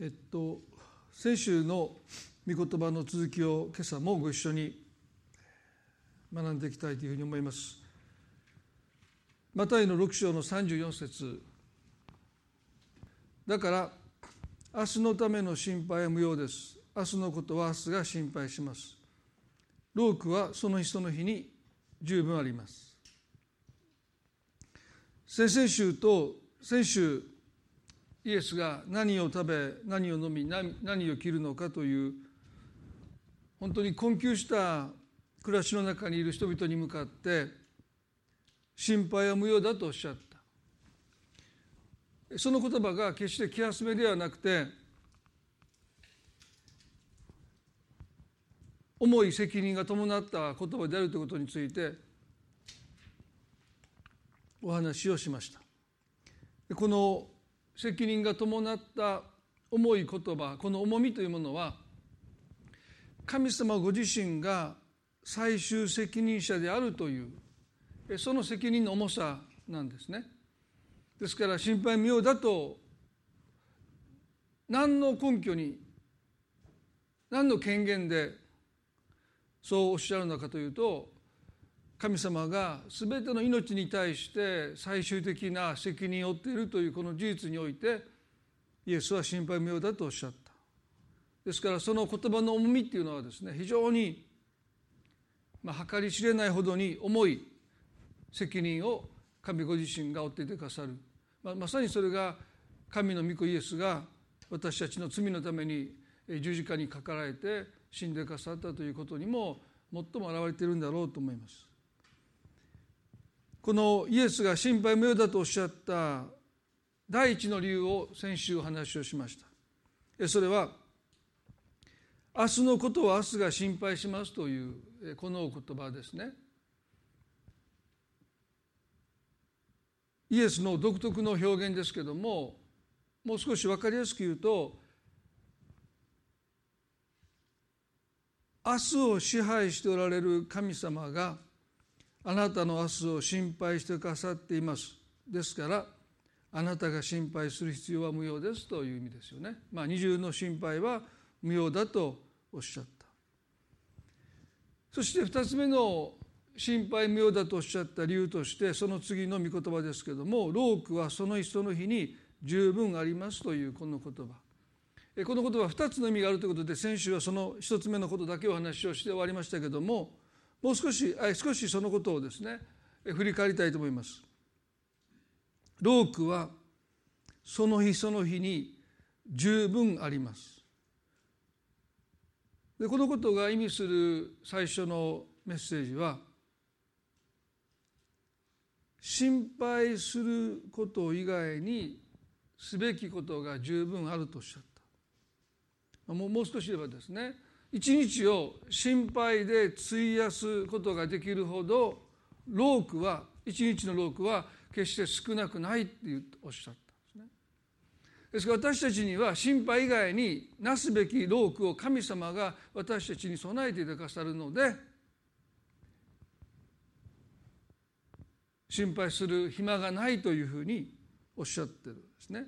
えっと先週の御言葉の続きを今朝もご一緒に学んでいきたいというふうに思います。マタイの6章の34節だから明日のための心配は無用です。明日のことは明日が心配します。労苦はその日その日に十分あります。先々週と先週イエスが何を食べ何を飲み何を着るのかという本当に困窮した暮らしの中にいる人々に向かって心配は無用だとおっしゃった。その言葉が決して気休めではなくて重い責任が伴った言葉であるということについてお話をしました。この責任が伴った重い言葉この重みというものは神様ご自身が最終責任者であるというその責任の重さなんですね。ですから心配無用だと何の根拠に何の権限でそうおっしゃるのかというと神様が全ての命に対して最終的な責任を負っているというこの事実においてイエスは心配無用だとおっしゃったですからその言葉の重みっていうのはですね非常にまあ計り知れないほどに重い責任を神ご自身が負っていてくださる、まあ、まさにそれが神の御子イエスが私たちの罪のために十字架にかかられて死んでくださったということにも最も表れているんだろうと思います。このイエスが心配無用だとおっしゃった第一の理由を先週お話をしました。それは明日のことを明日が心配しますというこのお言葉ですね。イエスの独特の表現ですけどももう少し分かりやすく言うと明日を支配しておられる神様があなたの明日を心配してくださっていますですからあなたが心配する必要は無用ですという意味ですよね。まあ、二重の心配は無用だとおっしゃった。そして二つ目の心配無用だとおっしゃった理由としてその次の御言葉ですけども「労苦はその日その日に十分あります」というこの言葉。この言葉2つの意味があるということで先週はその1つ目のことだけお話をして終わりましたけどももう少し少しそのことをですね振り返りたいと思います。労苦はその日その日に十分あります。でこのことが意味する最初のメッセージは心配すること以外にすべきことが十分あるとおっしゃった。もう少し言えばですね一日を心配で費やすことができるほど労苦は一日の労苦は決して少なくないっておっしゃったんですね。ですから私たちには心配以外になすべき労苦を神様が私たちに備えていてくださるので心配する暇がないというふうにおっしゃってるんですね。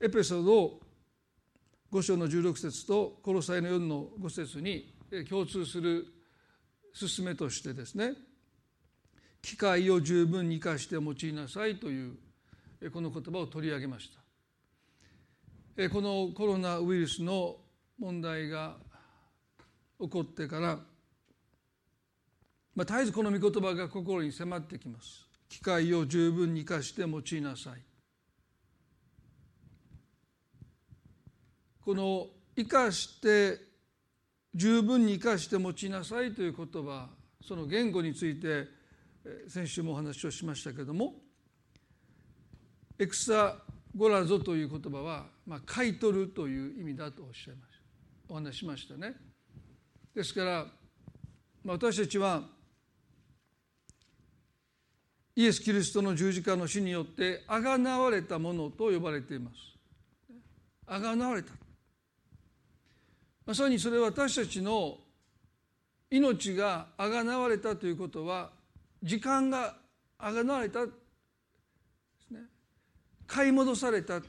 エペソード5章の16節とコロサイの4の5節に共通する勧めとしてですね機会を十分に生かして用いなさいというこの言葉を取り上げました。このコロナウイルスの問題が起こってから、まあ、絶えずこの御言葉が心に迫ってきます。機会を十分に生かして用いなさい。この生かして十分に生かして用いなさいという言葉その言語について先週もお話をしましたけれどもエクサゴラゾという言葉は、まあ、買い取るという意味だとおっしゃいましたお話しましたね。ですから、まあ、私たちはイエス・キリストの十字架の死によってあがなわれたものと呼ばれています。あがなわれたまさにそれは私たちの命があがなわれたということは時間があがなわれたですね。買い戻された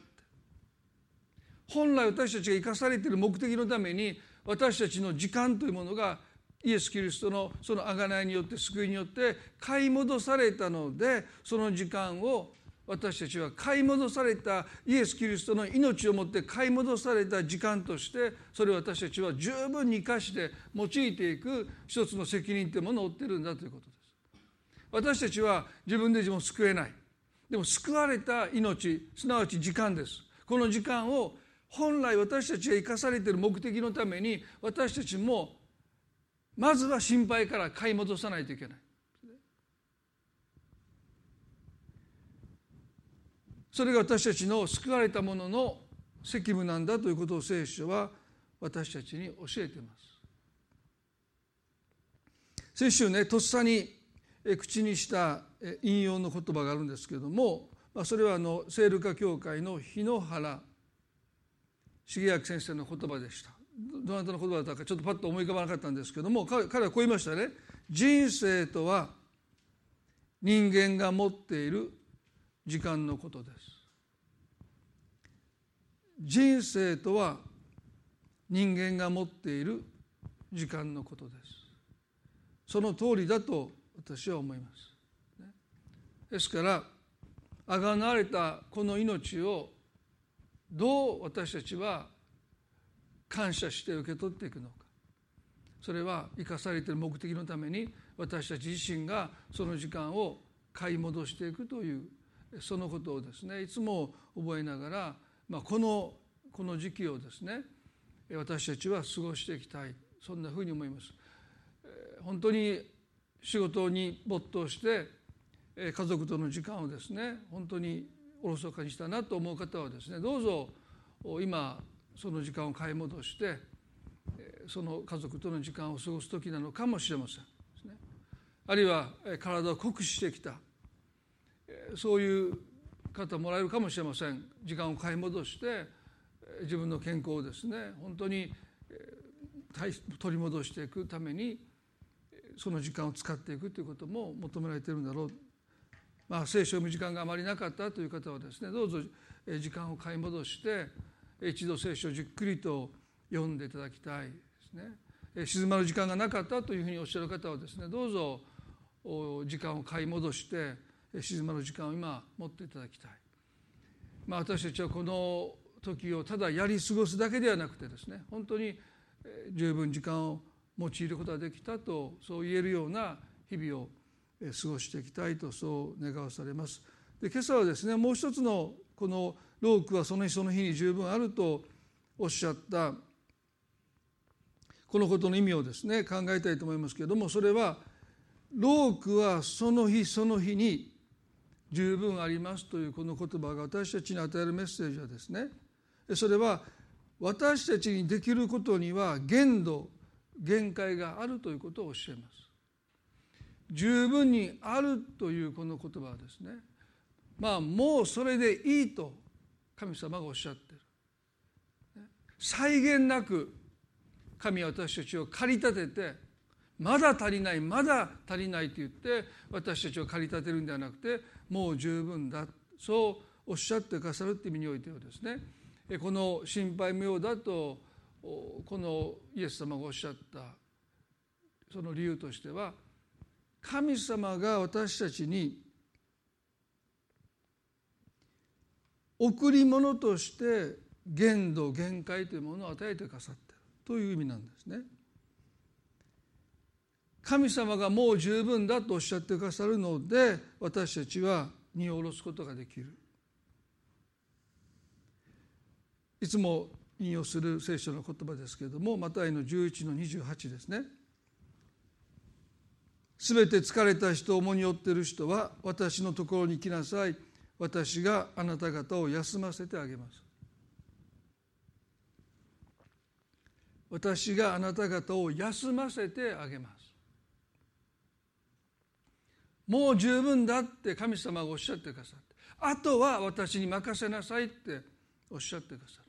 本来私たちが生かされている目的のために私たちの時間というものがイエス・キリストのその贖いによって救いによって買い戻されたのでその時間を私たちは買い戻されたイエス・キリストの命をもって買い戻された時間としてそれを私たちは十分に生かして用いていく一つの責任というものを負っているんだということです。私たちは自分で自分を救えないでも救われた命すなわち時間ですこの時間を本来私たちが生かされている目的のために私たちもまずは心配から買い戻さないといけないそれが私たちの救われたものの責務なんだということを聖書は私たちに教えています。先週ねとっさに口にした引用の言葉があるんですけれどもそれはあの聖ルカ教会の日野原重明先生の言葉でした。どなたの言葉だったかちょっとパッと思い浮かばなかったんですけども彼はこう言いましたね。人生とは人間が持っている時間のことです。人生とは人間が持っている時間のことです。その通りだと私は思います。ですからあがなわれたこの命をどう私たちは感謝して受け取っていくのか。それは生かされている目的のために私たち自身がその時間を買い戻していくというそのことをですねいつも覚えながら、まあ、このこの時期をですね私たちは過ごしていきたいそんなふうに思います。本当に仕事に没頭して家族との時間をですね本当におろそかにしたなと思う方はですねどうぞ今その時間を買い戻してその家族との時間を過ごす時なのかもしれません。あるいは体を酷使してきたそういう方もらえるかもしれません。時間を買い戻して自分の健康をですね本当に取り戻していくためにその時間を使っていくということも求められているんだろう。まあ、聖書を読む時間があまりなかったという方はですねどうぞ時間を買い戻して一度聖書をじっくりと読んでいただきたいですね。静まる時間がなかったというふうにおっしゃる方はですねどうぞ時間を買い戻して静まる時間を今持っていただきたい、まあ、私たちはこの時をただやり過ごすだけではなくてですね本当に十分時間を用いることができたとそう言えるような日々を過ごしていきたいとそう願わされます。で今朝はですねもう一つのこのロークはその日その日に十分あるとおっしゃったこのことの意味をですね考えたいと思いますけれどもそれはロークはその日その日に十分ありますというこの言葉が私たちに与えるメッセージはですねそれは私たちにできることには限度限界があるということを教えます。十分にあるというこの言葉はですねまあもうそれでいいと神様がおっしゃってる。際限なく神は私たちを駆り立ててまだ足りないまだ足りないと言って私たちを駆り立てるんではなくてもう十分だそうおっしゃってくださるって意味においてはですねこの心配無用だとこのイエス様がおっしゃったその理由としては神様が私たちに贈り物として限度限界というものを与えてくださっているという意味なんですね。神様がもう十分だとおっしゃってくださるので私たちは荷を下ろすことができる。いつも引用する聖書の言葉ですけれどもマタイの11の28ですね。すべて疲れた人重荷負っている人は私のところに来なさい。私があなた方を休ませてあげます。私があなた方を休ませてあげます。もう十分だって神様がおっしゃってくださって。あとは私に任せなさいっておっしゃってくださる。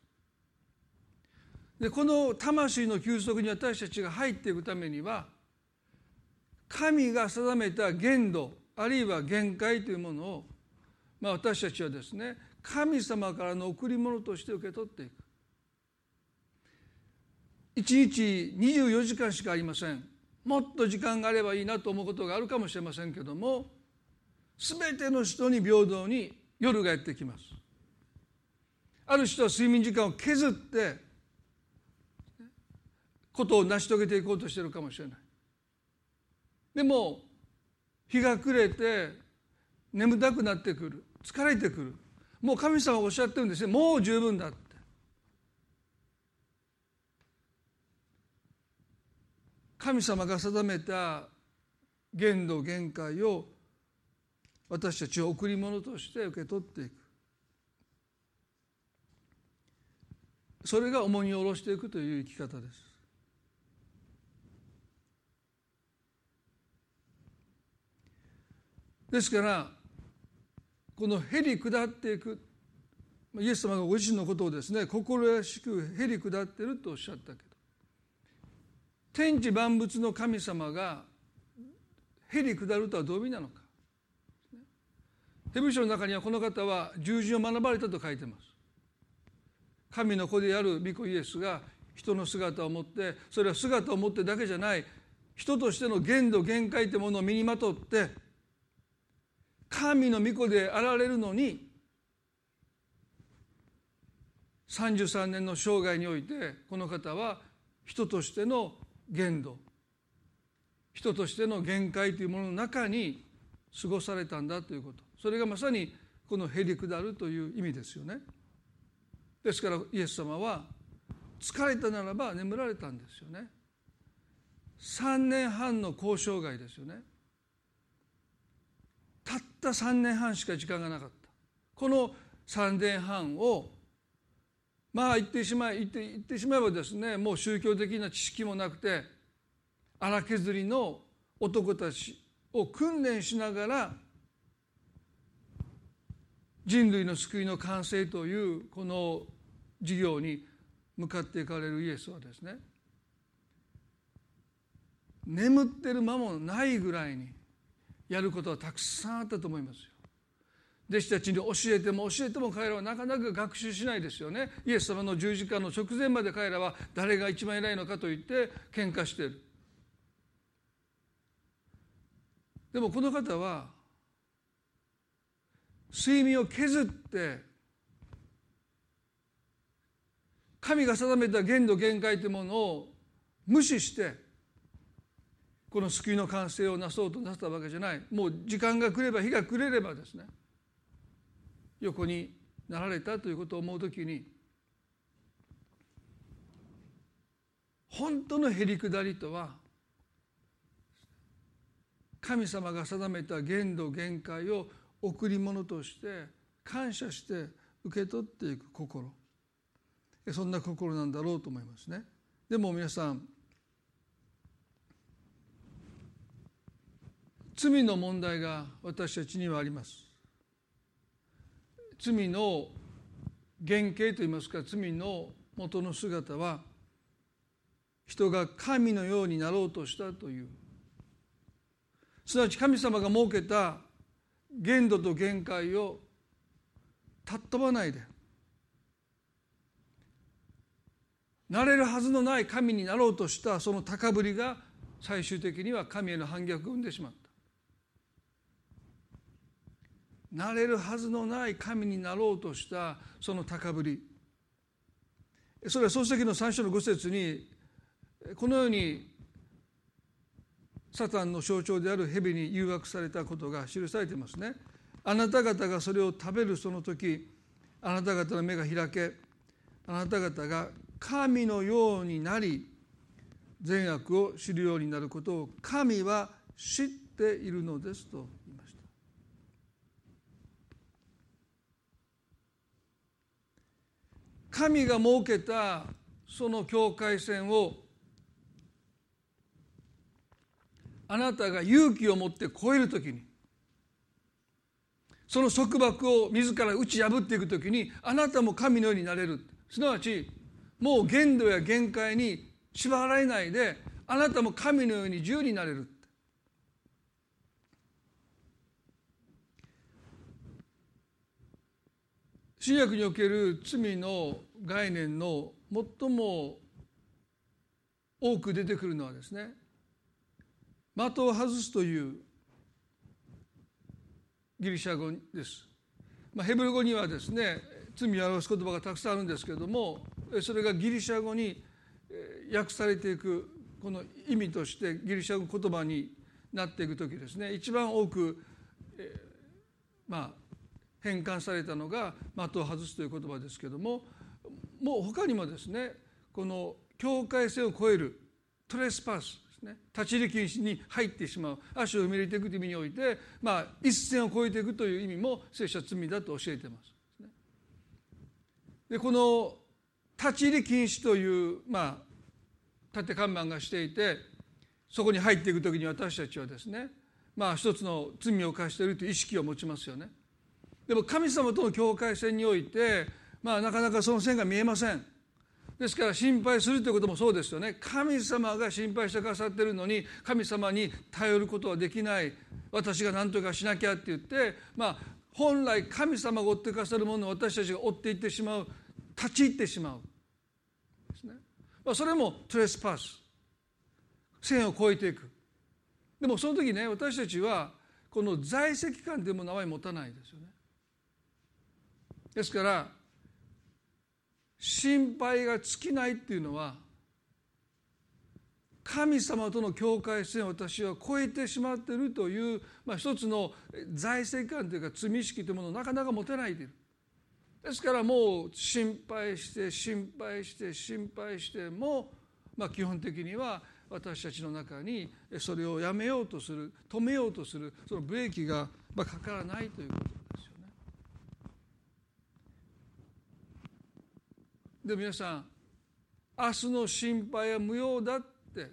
でこの魂の休息に私たちが入っていくためには神が定めた限度あるいは限界というものを、まあ、私たちはですね神様からの贈り物として受け取っていく。1日24時間しかありません。もっと時間があればいいなと思うことがあるかもしれませんけども全ての人に平等に夜がやってきます。ある人は睡眠時間を削ってことを成し遂げていこうとしてるかもしれない。でも日が暮れて眠たくなってくる疲れてくる。もう神様がおっしゃってるんですね。もう十分だって。神様が定めた限度限界を私たちは贈り物として受け取っていく。それが重荷を下ろしていくという生き方です。ですからこのへり下っていくイエス様がご自身のことをですね心優しくへり下ってるとおっしゃったけ。ど天地万物の神様がへり下るとはどういう意味なのか。ヘブ書の中にはこの方は十字を学ばれたと書いてます。神の子である御子イエスが人の姿を持ってそれは姿を持ってだけじゃない人としての限度限界というものを身にまとって神の御子であられるのに33年の生涯においてこの方は人としての限度。人としての限界というものの中に過ごされたんだということ。それがまさにこのへりくだるという意味ですよね。ですからイエス様は疲れたならば眠られたんですよね。3年半の交渉外ですよね。たった3年半しか時間がなかった。この3年半をまあ言ってしまい言って言ってしまえばですねもう宗教的な知識もなくて荒削りの男たちを訓練しながら人類の救いの完成というこの事業に向かっていかれるイエスはですね眠ってる間もないぐらいにやることはたくさんあったと思いますよ。弟子たちに教えても教えても彼らはなかなか学習しないですよね。イエス様の十字架の直前まで彼らは誰が一番偉いのかと言って喧嘩している。でもこの方は睡眠を削って神が定めた限度限界というものを無視してこの救いの完成をなそうとなったわけじゃないもう時間が来れば日が暮れればですね横になられたということを思うときに本当のへりくだりとは神様が定めた限度限界を贈り物として感謝して受け取っていく心そんな心なんだろうと思いますね。でも皆さん罪の問題が私たちにはあります罪の原型といいますか罪の元の姿は人が神のようになろうとしたという。すなわち神様が設けた限度と限界を尊ばないでなれるはずのない神になろうとしたその高ぶりが最終的には神への反逆を生んでしまったなれるはずのない神になろうとしたその高ぶりそれは創世記の3章の5節にこのようにサタンの象徴である蛇に誘惑されたことが記されていますね。あなた方がそれを食べるその時あなた方の目が開けあなた方が神のようになり善悪を知るようになることを神は知っているのですと神が設けたその境界線をあなたが勇気を持って越える時にその束縛を自ら打ち破っていく時にあなたも神のようになれる。すなわちもう限度や限界に縛られないであなたも神のように自由になれる。新約における罪の概念の最も多く出てくるのはですね的を外すというギリシャ語です。まあ、ヘブル語にはですね罪を表す言葉がたくさんあるんですけれどもそれがギリシャ語に訳されていくこの意味としてギリシャ語言葉になっていく時ですね一番多く、えー、まあ変換されたのが的を外すという言葉ですけどももう他にもですねこの境界線を越えるトレスパスですね立ち入り禁止に入ってしまう足を踏み入れていくという意味において、まあ、一線を越えていくという意味も聖書は罪だと教えてます。でこの立ち入り禁止という、まあ、立て看板がしていてそこに入っていく時に私たちはですねまあ一つの罪を犯しているという意識を持ちますよね。でも神様との境界線において、まあ、なかなかその線が見えません。ですから心配するということもそうですよね。神様が心配してくださってるのに神様に頼ることはできない。私が何とかしなきゃって言ってまあ本来神様が追ってくださるものを私たちが追っていってしまう。立ち入ってしまう。ですね、まあ、それもトレスパス。線を越えていく。でもその時ね私たちはこの在籍感でも名前持たないですよね。ですから心配が尽きないっていうのは神様との境界線を私は超えてしまっているという、まあ、一つの在籍感というか罪意識というものをなかなか持てないでいる。ですからもう心配して心配して心配しても、まあ、基本的には私たちの中にそれをやめようとする止めようとするそのブレーキがかからないということですよね。で皆さん明日の心配は無用だって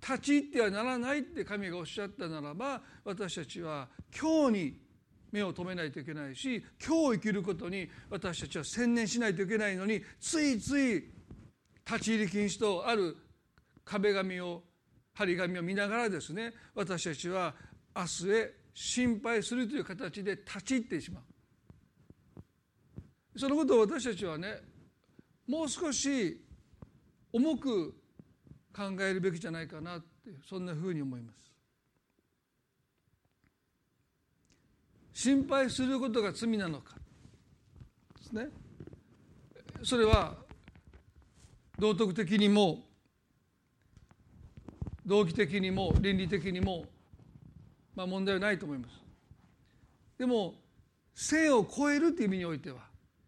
立ち入ってはならないって神がおっしゃったならば私たちは今日に目を留めないといけないし今日生きることに私たちは専念しないといけないのについつい立ち入り禁止とある壁紙を張り紙を見ながらですね私たちは明日へ心配するという形で立ち入ってしまう。そのことを私たちはねもう少し重く考えるべきじゃないかなってそんなふうに思います。心配することが罪なのかですね。それは道徳的にも動機的にも倫理的にも、まあ、問題はないと思います。でも性を超えるという意味においては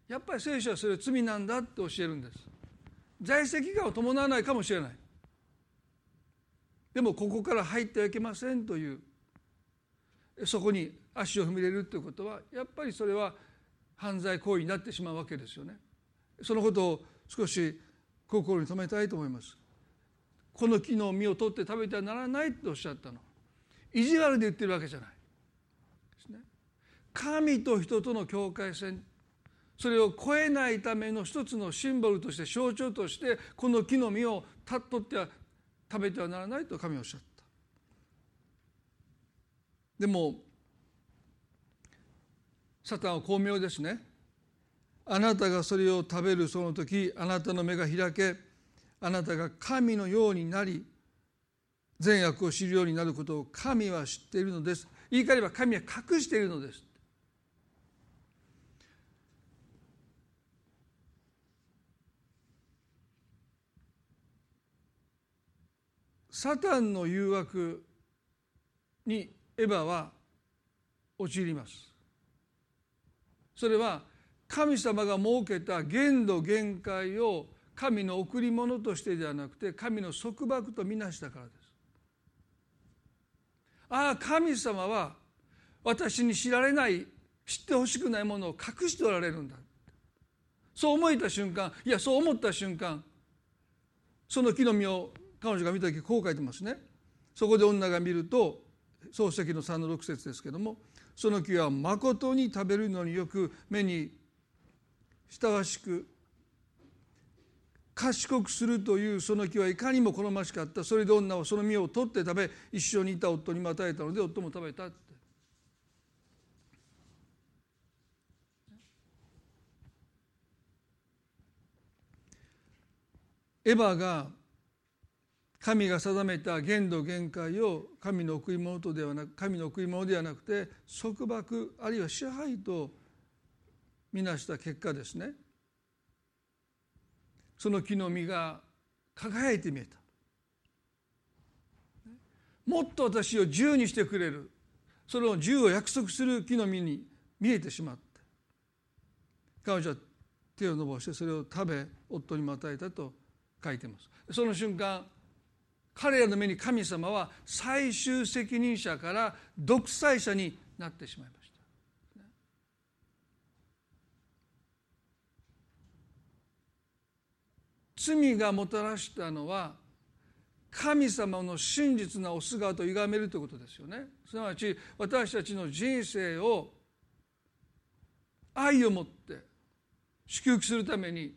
やっぱり聖書はそれは罪なんだって教えるんです。在籍感を伴わないかもしれない。でもここから入ってはいけませんという。そこに足を踏み入れるということはやっぱりそれは犯罪行為になってしまうわけですよね。そのことを少し心に留めたいと思います。この木の実を取って食べてはならないとおっしゃったの。意地悪で言ってるわけじゃない。ですね。神と人との境界線それを超えないための一つのシンボルとして象徴としてこの木の実を取っては食べてはならないと神はおっしゃった。でもサタンは巧妙ですね。あなたがそれを食べるその時あなたの目が開けあなたが神のようになり善悪を知るようになることを神は知っているのです。言い換えれば神は隠しているのです。サタンの誘惑にエヴァは陥ります。それは神様が設けた限度限界を神の贈り物としてではなくて神の束縛とみなしたからです。ああ神様は私に知られない知ってほしくないものを隠しておられるんだ。そう思えた瞬間いやそう思った瞬間その木の実を彼女が見た時こう書いてますね。そこで女が見ると漱石の3の6節ですけどもその木はまことに食べるのによく目に親しく賢くするというその木はいかにも好ましかった。それで女はその実を取って食べ一緒にいた夫にも与えたので夫も食べたって。エヴァが神が定めた限度限界を神の贈り物とではなく神の贈り物ではなくて束縛あるいは支配とみなした結果ですね。その木の実が輝いて見えた。もっと私を自由にしてくれる。その自由を約束する木の実に見えてしまって彼女は手を伸ばしてそれを食べ夫にも与えたと書いてます。その瞬間彼らの目に神様は最終責任者から独裁者になってしまいました。罪がもたらしたのは神様の真実なお姿を歪めるということですよね。すなわち私たちの人生を愛を持って祝福するために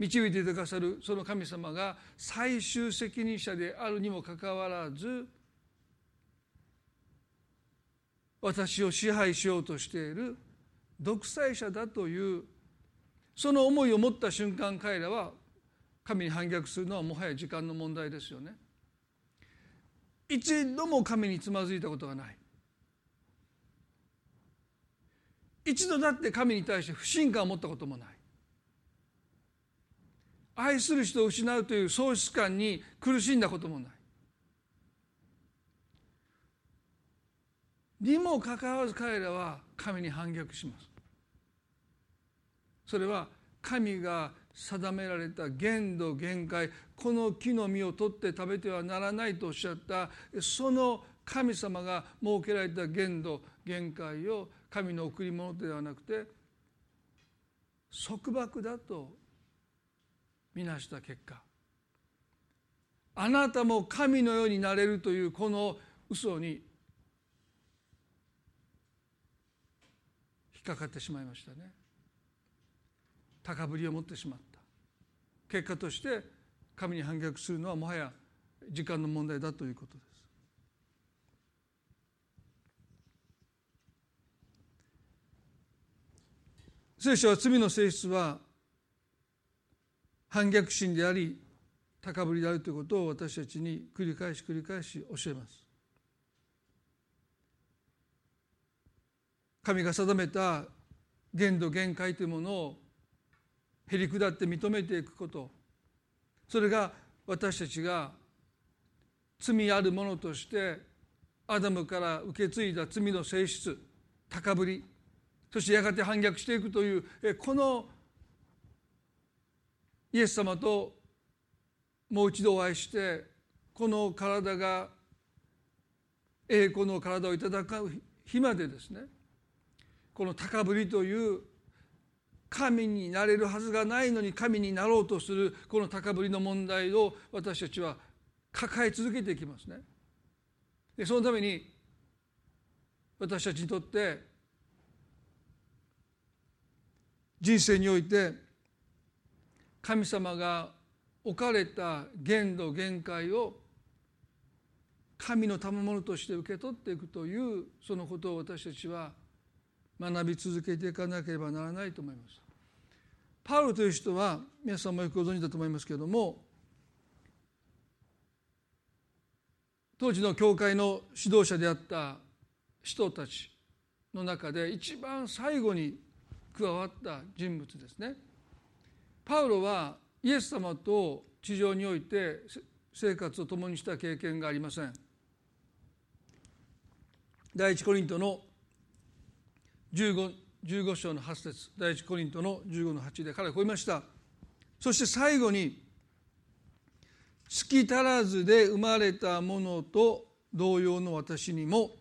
導いてくださるその神様が最終責任者であるにもかかわらず私を支配しようとしている独裁者だというその思いを持った瞬間彼らは神に反逆するのはもはや時間の問題ですよね。一度も神につまずいたことがない一度だって神に対して不信感を持ったこともない愛する人を失うという喪失感に苦しんだこともない。にもかかわらず彼らは神に反逆します。それは神が定められた限度限界この木の実を取って食べてはならないとおっしゃったその神様が設けられた限度限界を神の贈り物ではなくて束縛だとみなした結果。あなたも神のようになれるというこの嘘に引っかかってしまいましたね。高ぶりを持ってしまった。結果として神に反逆するのはもはや時間の問題だということです。聖書は罪の性質は反逆心であり高ぶりであるということを私たちに繰り返し繰り返し教えます。神が定めた限度限界というものをへり下って認めていくこと。それが私たちが罪あるものとしてアダムから受け継いだ罪の性質高ぶりそしてやがて反逆していくというこのイエス様ともう一度お会いしてこの体が栄光の体をいただく日までですねこの高ぶりという神になれるはずがないのに神になろうとするこの高ぶりの問題を私たちは抱え続けていきますね。でそのために私たちにとって人生において神様が置かれた限度限界を神の賜物として受け取っていくというそのことを私たちは学び続けていかなければならないと思います。パウロという人は皆さんもよくご存知だと思いますけれども当時の教会の指導者であった人たちの中で一番最後に加わった人物ですね。パウロはイエス様と地上において生活を共にした経験がありません。第一コリントの 15, 15章の8節。第一コリントの15の8で彼はこう言いました。そして最後に月足らずで生まれたものと同様の私にも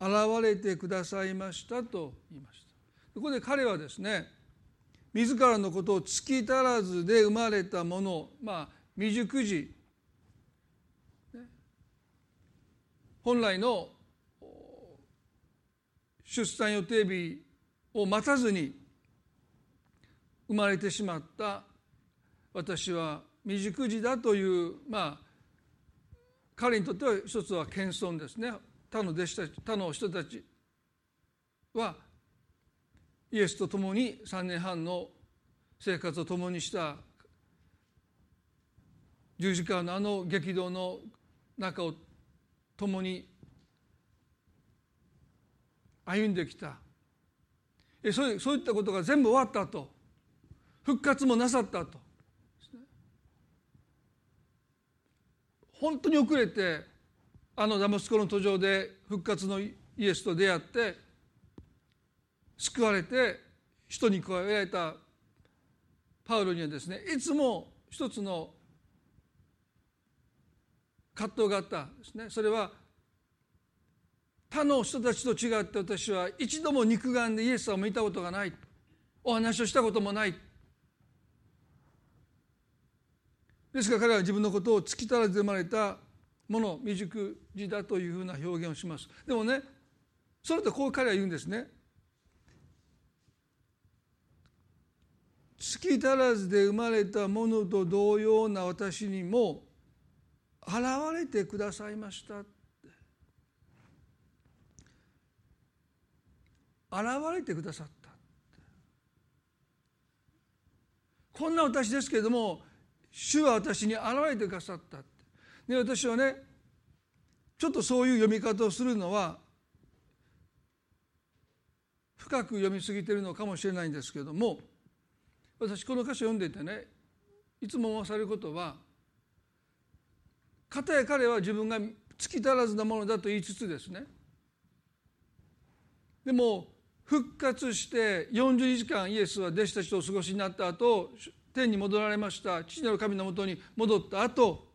現れてくださいましたと言いました。ここで彼はですね自らのことを月足らずで生まれたものまあ未熟児、本来の出産予定日を待たずに生まれてしまった私は未熟児だというまあ彼にとっては一つは謙遜ですね。他の弟子たち他の人たちはイエスと共に3年半の生活を共にした十字架のあの激動の中を共に歩んできた。そうそういったことが全部終わったと。復活もなさったと。本当に遅れてあのダマスコの途上で復活のイエスと出会って救われて人に加えられたパウロにはですねいつも一つの葛藤があったんですね。それは他の人たちと違って私は一度も肉眼でイエス様を見たことがない。お話をしたこともない。ですから彼は自分のことを突き足らず生まれたもの未熟児だというふうな表現をします。でもねそれとこう彼は言うんですね。突き足らずで生まれたものと同様な私にも現れてくださいました。現れてくださった。こんな私ですけれども主は私に現れてくださった。で私はねちょっとそういう読み方をするのは深く読みすぎてるのかもしれないんですけれども私この歌詞を読んでいてねいつも思わされることはかたや彼は自分が突き足らずなものだと言いつつですねでも復活して40日間イエスは弟子たちとお過ごしになった後天に戻られました父なる神のもとに戻った後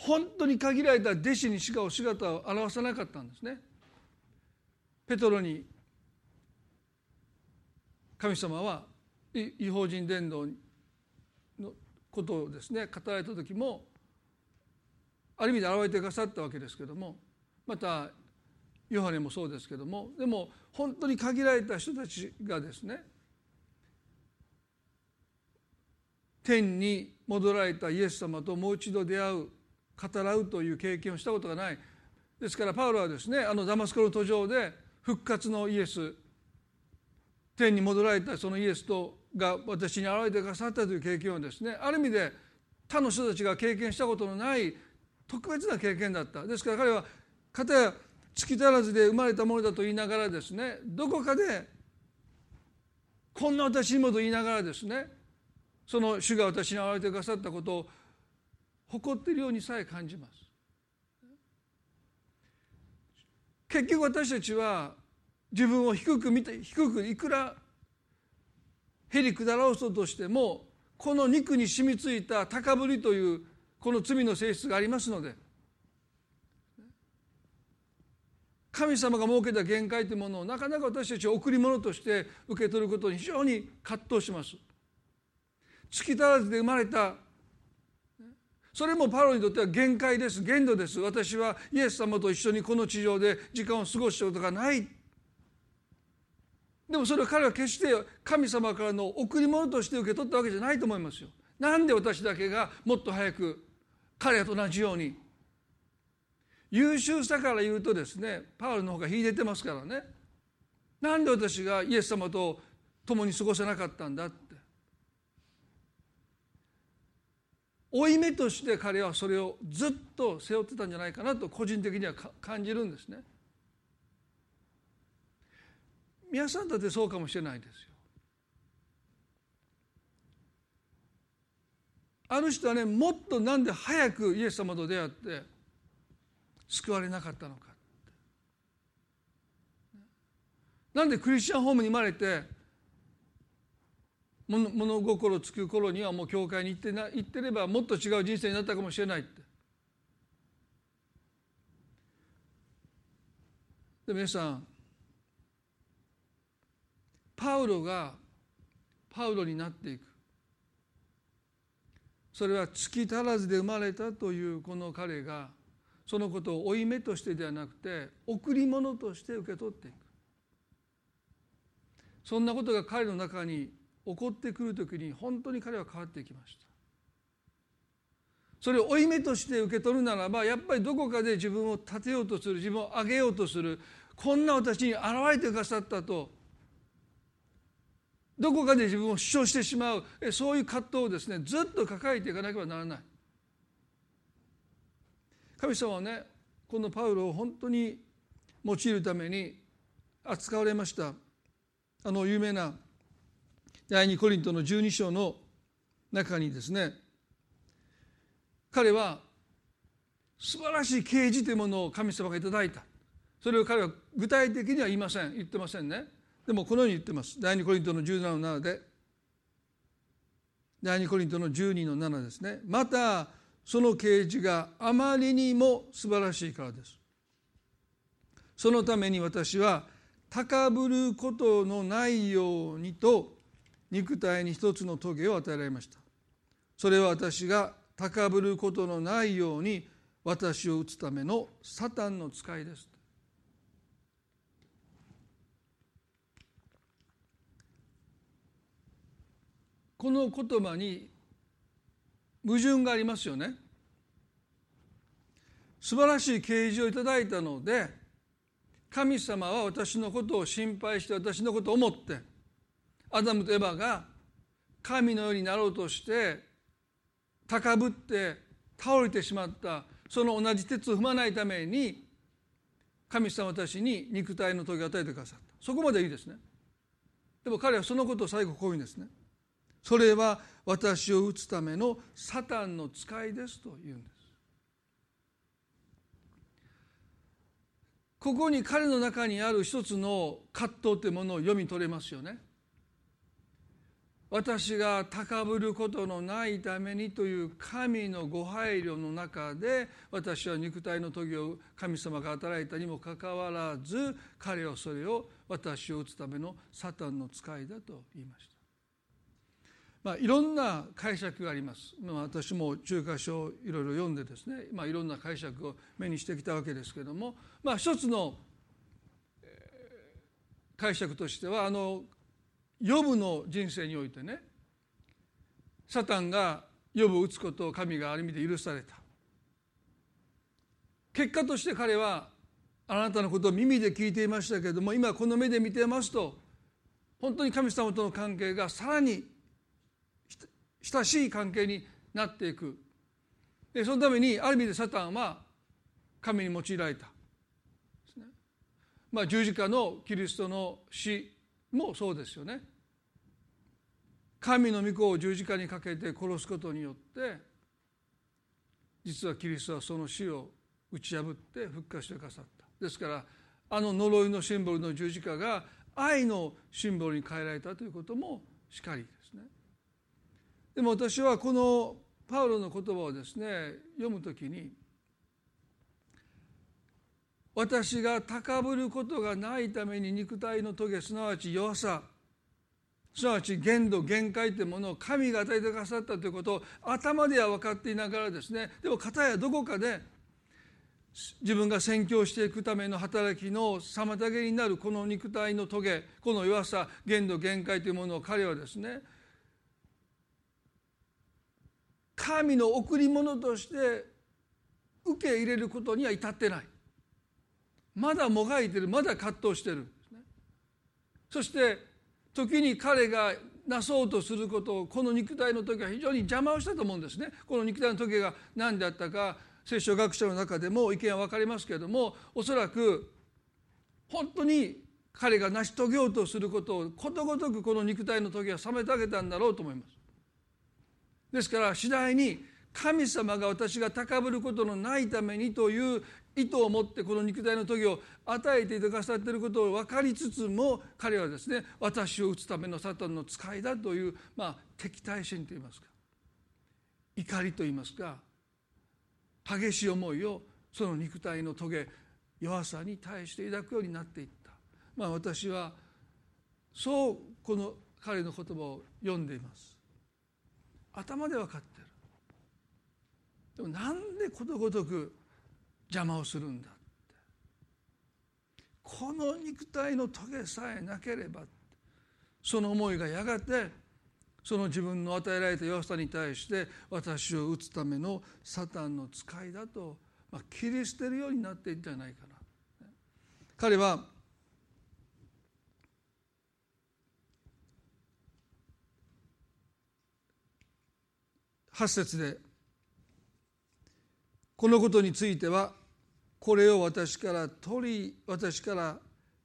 本当に限られた弟子にしかお姿を表さなかったんですね。ペトロに神様は違法人伝道のことをですね語られた時もある意味で現れてくださったわけですけどもまたヨハネもそうですけどもでも本当に限られた人たちがですね天に戻られたイエス様ともう一度出会う語らうという経験をしたことがない。ですからパウロはですねあのダマスコの途上で復活のイエス天に戻られたそのイエスとが私に現れてくださったという経験をですねある意味で他の人たちが経験したことのない特別な経験だった。ですから彼は片や月足らずで生まれたものだと言いながらですねどこかでこんな私にもと言いながらですねその主が私に現れてくださったことを誇っているようにさえ感じます。結局私たちは自分を低く見て低くいくらへり下ろそうとしてもこの肉に染みついた高ぶりというこの罪の性質がありますので神様が設けた限界というものをなかなか私たちは贈り物として受け取ることに非常に葛藤します。月足らずで生まれたそれもパロにとっては限界です限度です私はイエス様と一緒にこの地上で時間を過ごしたことがないでもそれは彼は決して神様からの贈り物として受け取ったわけじゃないと思いますよ。なんで私だけがもっと早く彼らと同じように優秀さから言うとですねパウルの方が秀でてますからね。なんで私がイエス様と共に過ごせなかったんだって。負い目として彼はそれをずっと背負ってたんじゃないかなと個人的には感じるんですね。皆さんだってそうかもしれないですよ。あの人はねもっとなんで早くイエス様と出会って救われなかったのか。なんでクリスチャンホームに生まれて物心つく頃にはもう教会に行ってな行ってればもっと違う人生になったかもしれないって。で皆さんパウロがパウロになっていく。それは月足らずで生まれたというこの彼がそのことを負い目としてではなくて贈り物として受け取っていく。そんなことが彼の中に起こってくる時に本当に彼は変わっていきました。それを負い目として受け取るならばやっぱりどこかで自分を立てようとする自分を上げようとするこんな私に現れてくださったとどこかで自分を主張してしまう。そういう葛藤をですねずっと抱えていかなければならない。神様はねこのパウロを本当に用いるために扱われました。あの有名な第二コリントの12章の中にですね彼は素晴らしい啓示というものを神様がいいた。それを彼は具体的には言いません言ってませんね。でもこのように言ってます。第二コリントの17の7で。第二コリントの12の7ですね。またその啓示があまりにも素晴らしいからです。そのために私は高ぶることのないようにと肉体に一つの棘を与えられました。それは私が高ぶることのないように私を打つためのサタンの使いです。この言葉に矛盾がありますよね。素晴らしい啓示をいただいたので神様は私のことを心配して私のことを思ってアダムとエバが神のようになろうとして高ぶって倒れてしまったその同じ鉄を踏まないために神様私に肉体の時を与えてくださった。そこまでいいですね。でも彼はそのことを最後こういうんですね。それは私を打つためのサタンの使いですと言うんですここに彼の中にある一つの葛藤というものを読み取れますよね私が高ぶることのないためにという神のご配慮の中で私は肉体の時を神様が働いたにもかかわらず彼はそれを私を打つためのサタンの使いだと言いました。まあ、いろんな解釈があります、まあ、私も中華書をいろいろ読んでですね、まあ、いろんな解釈を目にしてきたわけですけれども、まあ、一つの解釈としてはあのヨブの人生においてねサタンがヨブを打つことを神がある意味で許された。結果として彼はあなたのことを耳で聞いていましたけれども今この目で見てますと本当に神様との関係がさらに親しい関係になっていく。でそのためにある意味でサタンは神に用いられた、まあ、十字架のキリストの死もそうですよね。神の御子を十字架にかけて殺すことによって実はキリストはその死を打ち破って復活してくださった。ですからあの呪いのシンボルの十字架が愛のシンボルに変えられたということもしかり。でも私はこのパウロの言葉をですね読むときに私が高ぶることがないために肉体の棘すなわち弱さすなわち限度限界というものを神が与えてくださったということを頭では分かっていながらですねでも片やどこかで自分が宣教していくための働きの妨げになるこの肉体の棘この弱さ限度限界というものを彼はですね神の贈り物として受け入れることには至ってない。まだもがいてるまだ葛藤してる。そして時に彼がなそうとすることをこの肉体の時は非常に邪魔をしたと思うんですね。この肉体の時が何であったか聖書学者の中でも意見は分かりますけれどもおそらく本当に彼が成し遂げようとすることをことごとくこの肉体の時は妨げたんだろうと思います。ですから次第に神様が私が高ぶることのないためにという意図を持ってこの肉体の時を与えていたださっていることを分かりつつも彼はですね私を打つためのサタンの使いだという、まあ、敵対心といいますか怒りといいますか激しい思いをその肉体の棘弱さに対して抱くようになっていった、まあ、私はそうこの彼の言葉を読んでいます。頭で分かってる。でもなんでことごとく邪魔をするんだって。この肉体の棘さえなければその思いがやがてその自分の与えられた弱さに対して私を打つためのサタンの使いだと、まあ、切り捨てるようになっていったんじゃないかな。彼は8節でこのことについてはこれを私から取り私から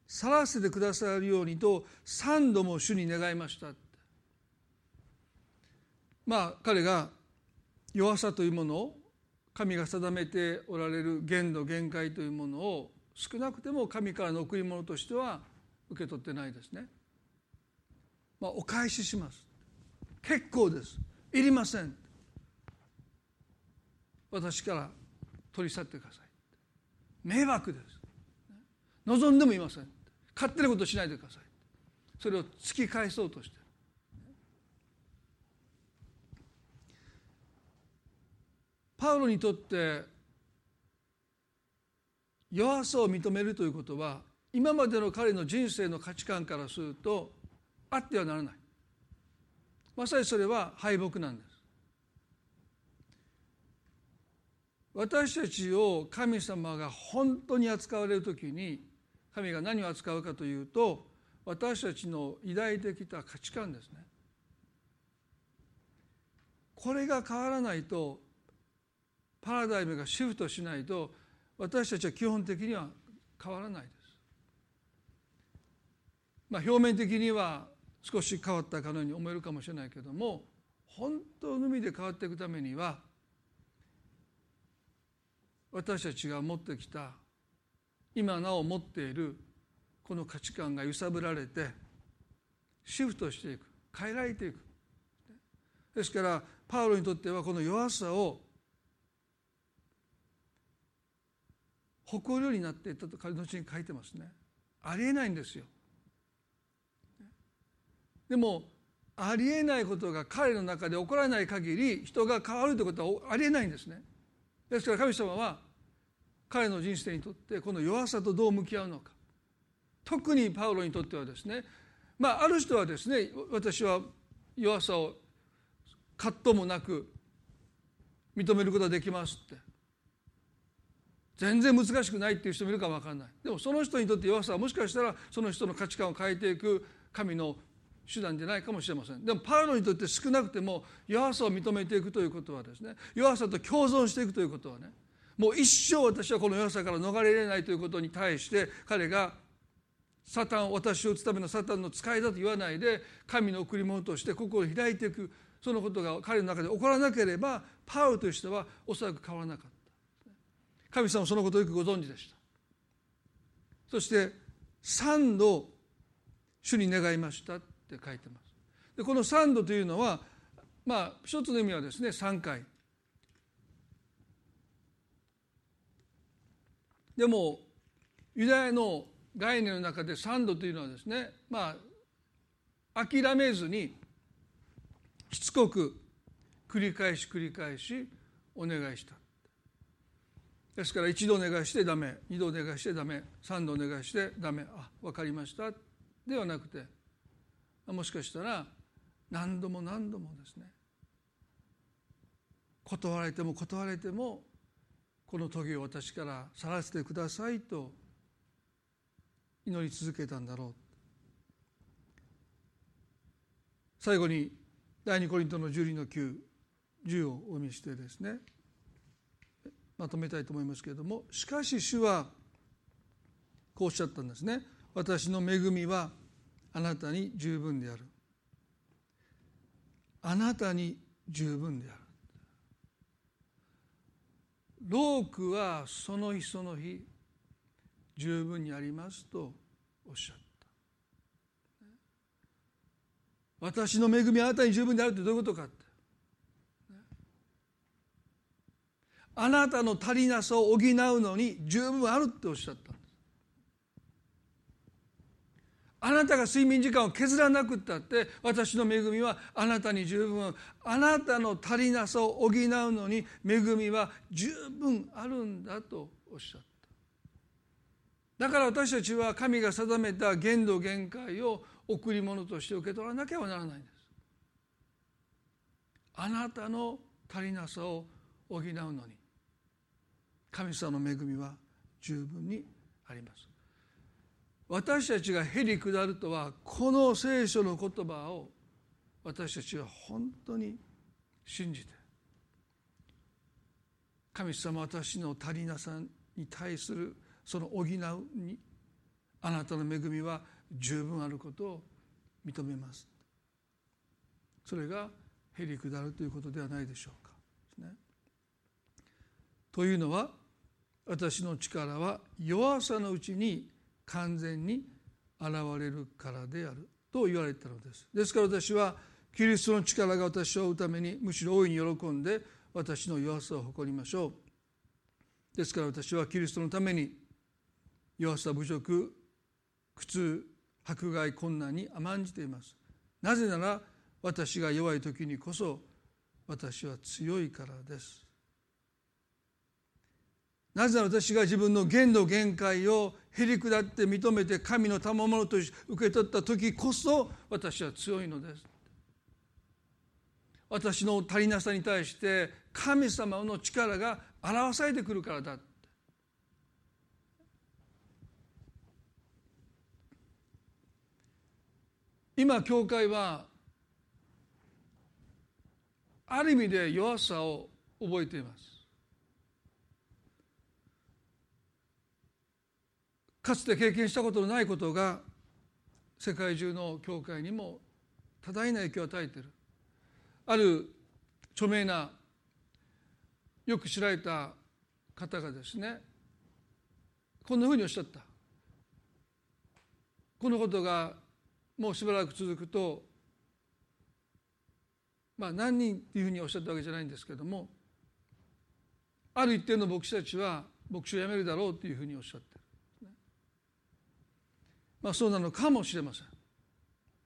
去らせてくださるようにと3度も主に願いましたまあ彼が弱さというものを神が定めておられる限度限界というものを少なくても神からの贈り物としては受け取ってないですね。まあ、お返しします。結構です。いりません。私から取り去ってください。迷惑です。望んでもいません。勝手なことしないでください。それを突き返そうとしてパウロにとって弱さを認めるということは今までの彼の人生の価値観からするとあってはならないまさにそれは敗北なんです私たちを神様が本当に扱われる時に神が何を扱うかというと私たちの抱いてきた価値観ですねこれが変わらないとパラダイムがシフトしないと私たちは基本的には変わらないです。まあ、表面的には少し変わったかのように思えるかもしれないけども本当の意味で変わっていくためには私たちが持ってきた今なお持っているこの価値観が揺さぶられてシフトしていく変えられていく。ですからパウロにとってはこの弱さを誇るようになっていったと彼のうちに書いてますね。ありえないんですよ。でもありえないことが彼の中で起こらない限り人が変わるということはありえないんですね。ですから神様は彼の人生にとってこの弱さとどう向き合うのか。特にパウロにとってはですね。まあある人はですね私は弱さを葛藤もなく認めることができますって。全然難しくないっていう人もいるかも分かんない。でもその人にとって弱さはもしかしたらその人の価値観を変えていく神の手段じゃないかもしれません。でもパウロにとって少なくても弱さを認めていくということはですね弱さと共存していくということはねもう一生私はこの弱さから逃れられないということに対して彼がサタン私を打つためのサタンの使いだと言わないで神の贈り物として心を開いていくそのことが彼の中で起こらなければパウロとしてはおそらく変わらなかった。神様そのことをよくご存知でした。そして3度主に願いましたって書いてます。でこの3度というのはまあ一つの意味はですね3回。でもユダヤの概念の中で3度というのはですねまあ諦めずにしつこく繰り返し繰り返しお願いした。ですから一度お願いしてダメ二度お願いしてダメ三度お願いしてダメあ分かりましたではなくてもしかしたら何度も何度もですね断られても断られてもこの棘を私から去らせてくださいと祈り続けたんだろう。最後に第二コリントの12の910をお見せしてですねまとめたいと思いますけれどもしかし主はこうおっしゃったんですね。私の恵みはあなたに十分である。あなたに十分である。ロークはその日その日十分にありますとおっしゃった。私の恵みはあなたに十分であるってどういうことかって。あなたの足りなさを補うのに十分あるっておっしゃったんですあなたが睡眠時間を削らなくったって私の恵みはあなたに十分あなたの足りなさを補うのに恵みは十分あるんだとおっしゃった。だから私たちは神が定めた限度限界を贈り物として受け取らなければならないんです。あなたの足りなさを補うのに神様の恵みは十分にあります。私たちがへり下るとはこの聖書の言葉を私たちは本当に信じて。神様私の足りなさに対するその補うにあなたの恵みは十分あることを認めます。それがへりくだるということではないでしょうか。ね、というのは私の力は弱さのうちに完全に現れるからであると言われたのです。ですから私はキリストの力が私を追うためにむしろ大いに喜んで私の弱さを誇りましょう。ですから私はキリストのために弱さ侮辱苦痛迫害困難に甘んじています。なぜなら私が弱い時にこそ私は強いからです。なぜなら私が自分の限度限界をへり下って認めて神の賜物として受け取った時こそ私は強いのです。私の足りなさに対して神様の力が表されてくるからだ今教会はある意味で弱さを覚えていますかつて経験したことのないことが世界中の教会にも多大な影響を与えている。ある著名なよく知られた方がですねこんなふうにおっしゃった。このことがもうしばらく続くとまあ何人っていうふうにおっしゃったわけじゃないんですけどもある一定の牧師たちは牧師を辞めるだろうというふうにおっしゃってる、まあそうなのかもしれません。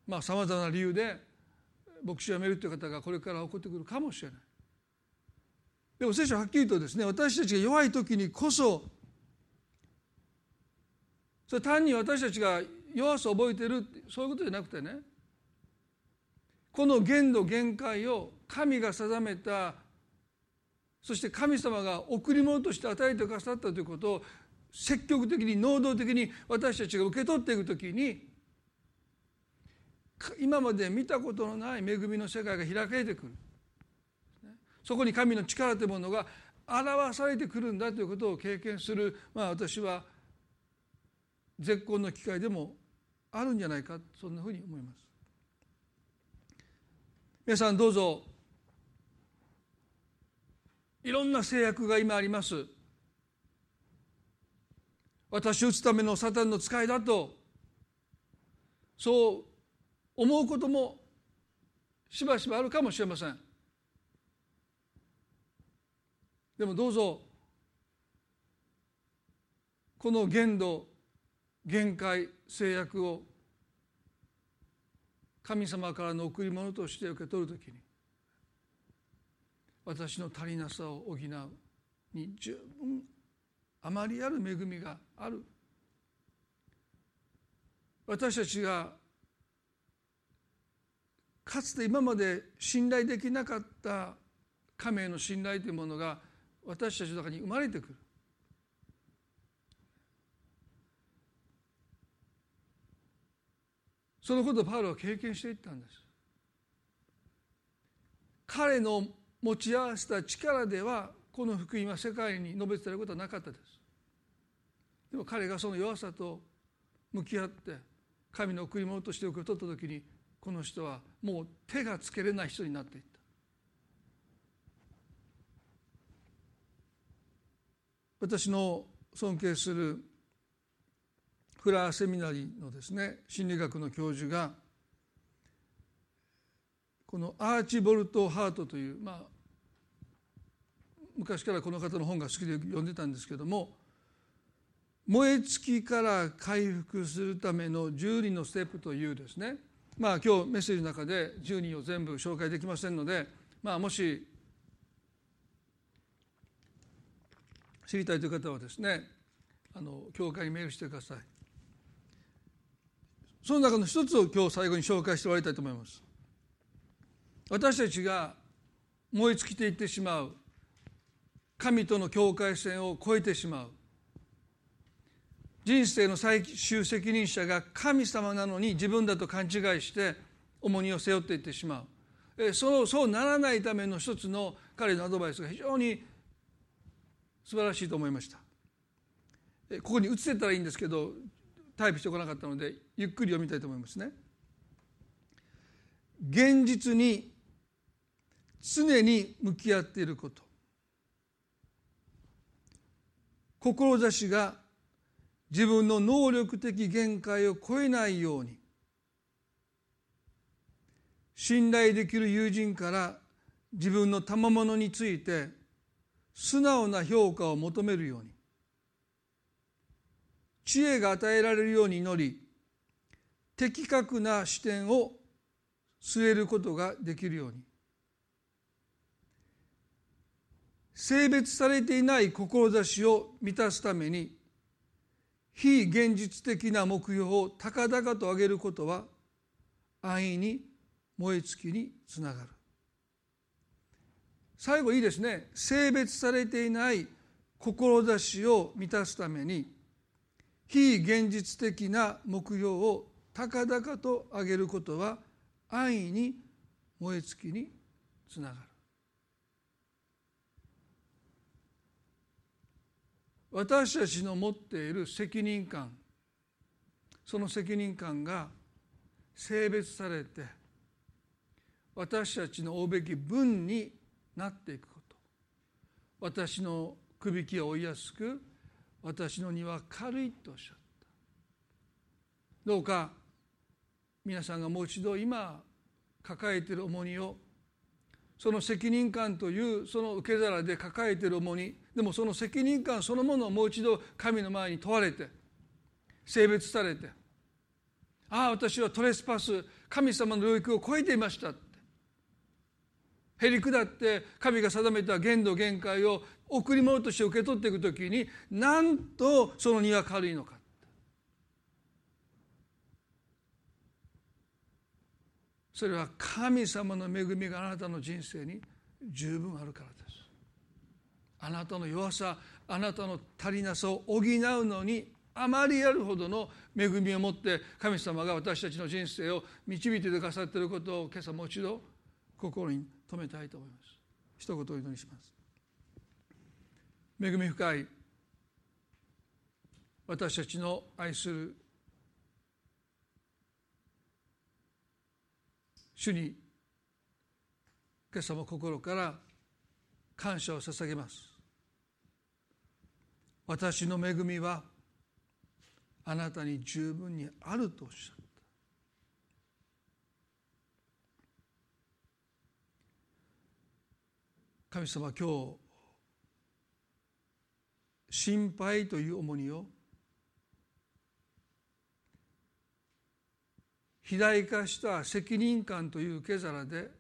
まあさまざまな理由で牧師を辞めるという方がこれから起こってくるかもしれない。でも聖書はっきりとですね私たちが弱い時にこそそれ単に私たちが弱さを覚えてるそういうことじゃなくてねこの限度限界を神が定めたそして神様が贈り物として与えてくださったということを積極的に能動的に私たちが受け取っていくときに今まで見たことのない恵みの世界が開けてくる。そこに神の力というものが表されてくるんだということを経験する、まあ、私は絶好の機会でもあるんじゃないかそんなふうに思います。皆さんどうぞいろんな制約が今あります。私を打つためのサタンの使いだとそう思うこともしばしばあるかもしれません。でもどうぞこの限度限界制約を神様からの贈り物として受け取るときに私の足りなさを補うに十分あまりある恵みがある。私たちがかつて今まで信頼できなかった神への信頼というものが私たちの中に生まれてくる。そのことをパウロは経験していったんです。彼の持ち合わせた力ではこの福音は世界に述べ伝えることはなかったです。でも彼がその弱さと向き合って神の贈り物として受け取った時にこの人はもう手がつけれない人になっていった。私の尊敬するフラーセミナリーのですね心理学の教授がこのアーチボルト・ハートというまあ昔からこの方の本が好きで読んでたんですけども燃え尽きから回復するための10人のステップというですね。まあ今日メッセージの中で10人を全部紹介できませんのでまあもし知りたいという方はですねあの教会にメールしてください。その中の一つを今日最後に紹介して終わりたいと思います。私たちが燃え尽きていってしまう神との境界線を越えてしまう人生の最終責任者が神様なのに自分だと勘違いして重荷を背負っていってしまう。そうそうならないための一つの彼のアドバイスが非常に素晴らしいと思いました。ここに映せたらいいんですけどタイプしてこなかったのでゆっくり読みたいと思いますね。現実に常に向き合っていること。志が自分の能力的限界を超えないように信頼できる友人から自分の賜物について素直な評価を求めるように知恵が与えられるように祈り的確な視点を据えることができるように性別されていない志を満たすために非現実的な目標を高々と上げることは安易に燃え尽きにつながる。最後いいですね。性別されていない志を満たすために非現実的な目標を高々と上げることは安易に燃え尽きにつながる。私たちの持っている責任感その責任感が性別されて私たちの負うべき分になっていくこと。私のくびきは追いやすく私の荷は軽いとおっしゃった。どうか皆さんがもう一度今抱えている重荷をその責任感というその受け皿で抱えている重荷でもその責任感そのものをもう一度神の前に問われて性別されてああ私はトレスパス神様の領域を超えていましたって。へり下って神が定めた限度限界を贈り物として受け取っていく時になんとその荷は軽いのかそれは神様の恵みがあなたの人生に十分あるからです。あなたの弱さあなたの足りなさを補うのにあまりあるほどの恵みを持って神様が私たちの人生を導いてくださっていることを今朝もう一度心に留めたいと思います。一言お祈りします。恵み深い私たちの愛する主に今朝も心から感謝を捧げます。私の恵みはあなたに十分にあるとおっしゃった。神様今日心配という重荷を肥大化した責任感という受け皿で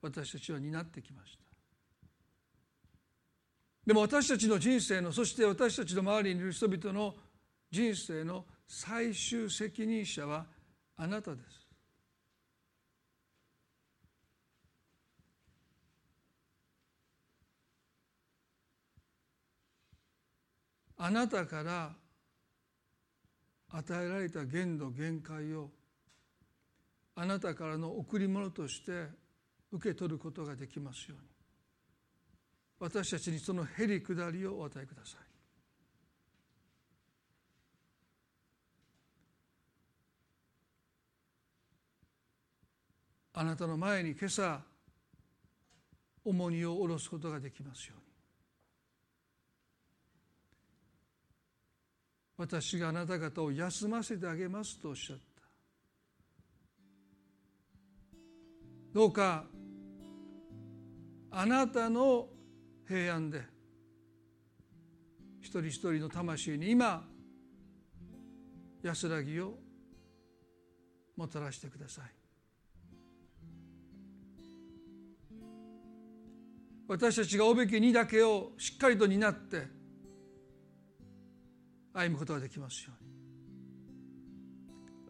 私たちは担ってきました。でも私たちの人生のそして私たちの周りにいる人々の人生の最終責任者はあなたです。あなたから与えられた限度限界をあなたからの贈り物として受け取ることができますように。私たちにそのへりくだりをお与えください。あなたの前に今朝重荷を下ろすことができますように。私があなた方を休ませてあげますとおっしゃった。どうかあなたの平安で一人一人の魂に今安らぎをもたらしてください。私たちが負うべき荷だけをしっかりと担って歩むことができますように。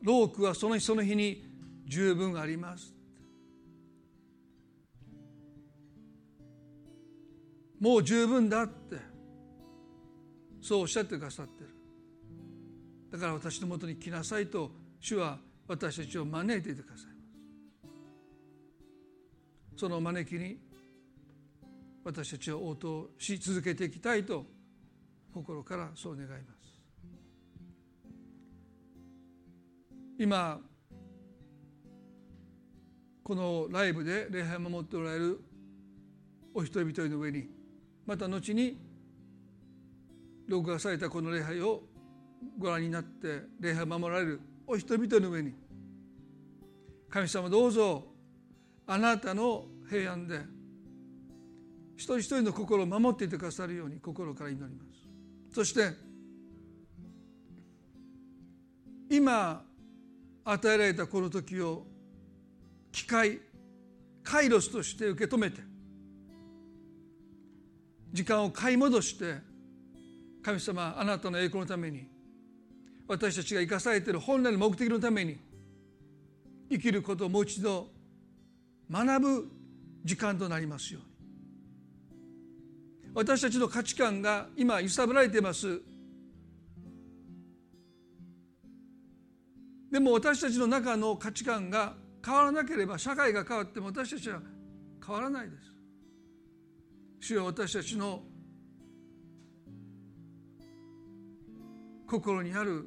ロークはその日その日に十分あります。もう十分だって。そうおっしゃってくださってる。だから私のもとに来なさいと主は私たちを招いていてくださいます。その招きに私たちは応答し続けていきたいと心からそう願います。今このライブで礼拝を守っておられるお人一人の上にまた後に録画されたこの礼拝をご覧になって礼拝を守られるお人一人の上に神様どうぞあなたの平安で一人一人の心を守っていてくださるように心から祈ります。そして今与えられたこの時を機会カイロスとして受け止めて時間を買い戻して神様あなたの栄光のために私たちが生かされている本来の目的のために生きることをもう一度学ぶ時間となりますように。私たちの価値観が今揺さぶられています。でも私たちの中の価値観が変わらなければ社会が変わっても私たちは変わらないです。主は私たちの心にある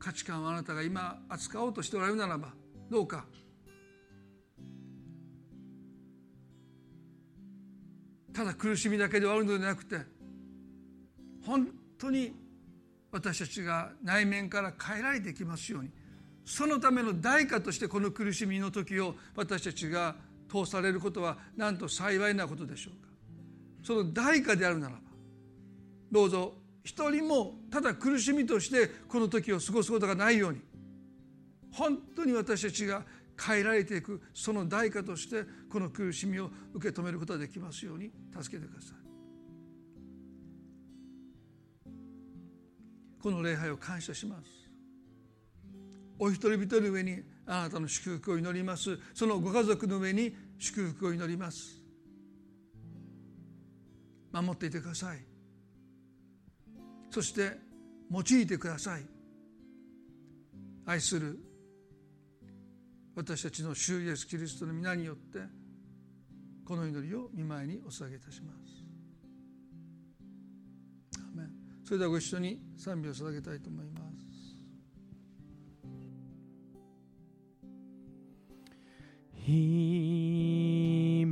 価値観をあなたが今扱おうとしておられるならばどうか。ただ苦しみだけで終わるのではなくて本当に私たちが内面から変えられていきますようにそのための代価としてこの苦しみの時を私たちが通されることはなんと幸いなことでしょうか。その代価であるならばどうぞ一人もただ苦しみとしてこの時を過ごすことがないように本当に私たちが変えられていくその代価としてこの苦しみを受け止めることができますように助けてください。この礼拝を感謝します。お一人一人上にあなたの祝福を祈ります。そのご家族の上に祝福を祈ります。守っていてください。そして用いてください。愛する私たちの主イエスキリストの皆によってこの祈りを見舞いにお捧げいたします。それではご一緒に賛美を捧げたいと思います。今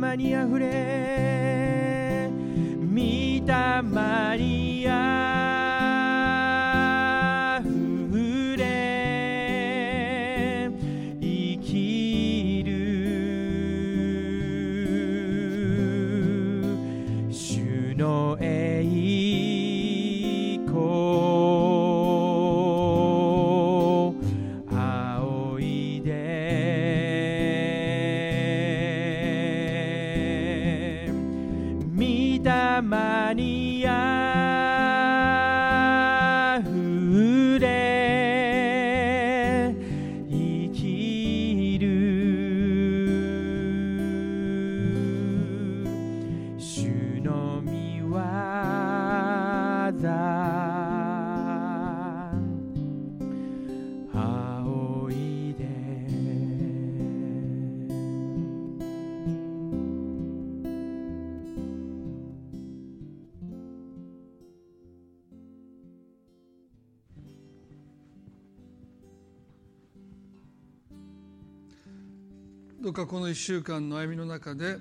様にあふれこの1週間の歩みの中で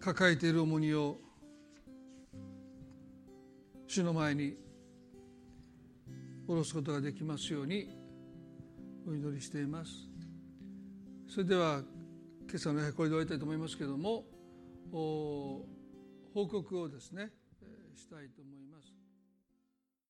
抱えている重荷を主の前に下ろすことができますようにお祈りしています。それでは今朝の礼拝これで終わりたいと思いますけれども報告をですねえしたいと思います。